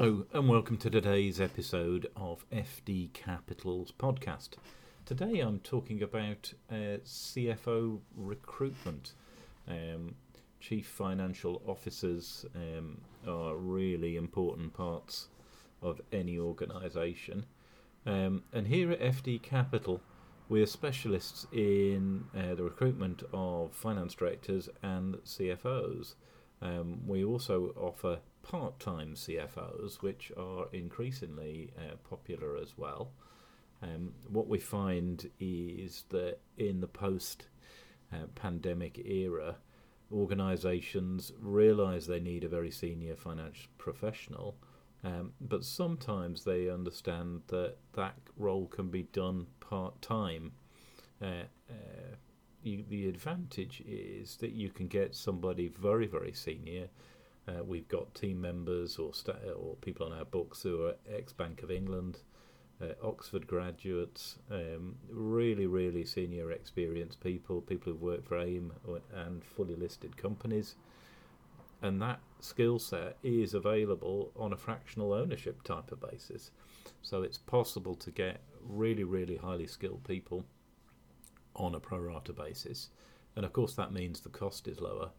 Hello, and welcome to today's episode of FD Capital's podcast. Today I'm talking about uh, CFO recruitment. Um, chief financial officers um, are really important parts of any organisation. Um, and here at FD Capital, we're specialists in uh, the recruitment of finance directors and CFOs. Um, we also offer part time CFOs, which are increasingly uh, popular as well. Um, what we find is that in the post uh, pandemic era, organizations realize they need a very senior financial professional, um, but sometimes they understand that that role can be done part time. Uh, uh, the advantage is that you can get somebody very, very senior. Uh, we've got team members or sta- or people on our books who are ex Bank of England, uh, Oxford graduates, um, really, really senior experienced people, people who've worked for AIM and fully listed companies. And that skill set is available on a fractional ownership type of basis. So it's possible to get really, really highly skilled people on a pro rata basis. And of course, that means the cost is lower,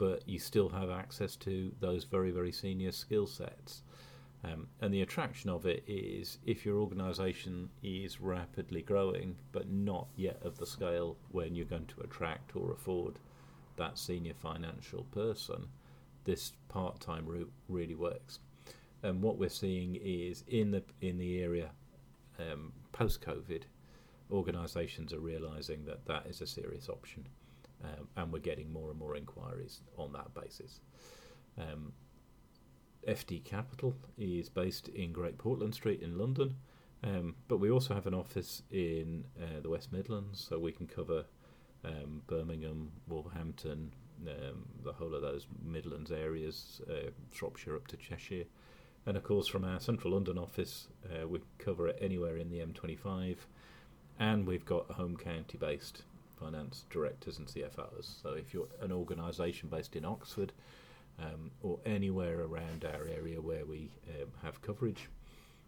but you still have access to those very, very senior skill sets. Um, and the attraction of it is if your organisation is rapidly growing, but not yet of the scale when you're going to attract or afford that senior financial person, this part-time route really works. And what we're seeing is in the in the area um, post-COVID, organisations are realising that that is a serious option, um, and we're getting more and more inquiries on that basis. Um, FD Capital is based in Great Portland Street in London, um, but we also have an office in uh, the West Midlands, so we can cover um, Birmingham, Wolverhampton, um, the whole of those Midlands areas, uh, Shropshire up to Cheshire. And of course, from our central London office, uh, we cover it anywhere in the M25, and we've got a home county based finance directors and CFOs. So if you're an organisation based in Oxford, um, or anywhere around our area where we um, have coverage,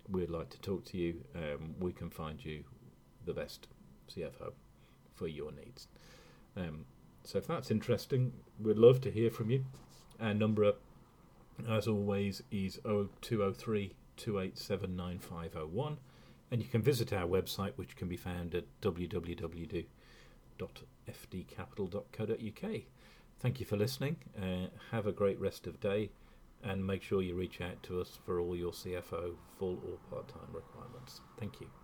we'd like to talk to you. Um, we can find you the best CFO for your needs. Um, so if that's interesting, we'd love to hear from you. Our number, as always, is 0203 287 9501. And you can visit our website, which can be found at www.fdcapital.co.uk. Thank you for listening. Uh, have a great rest of day, and make sure you reach out to us for all your CFO full or part time requirements. Thank you.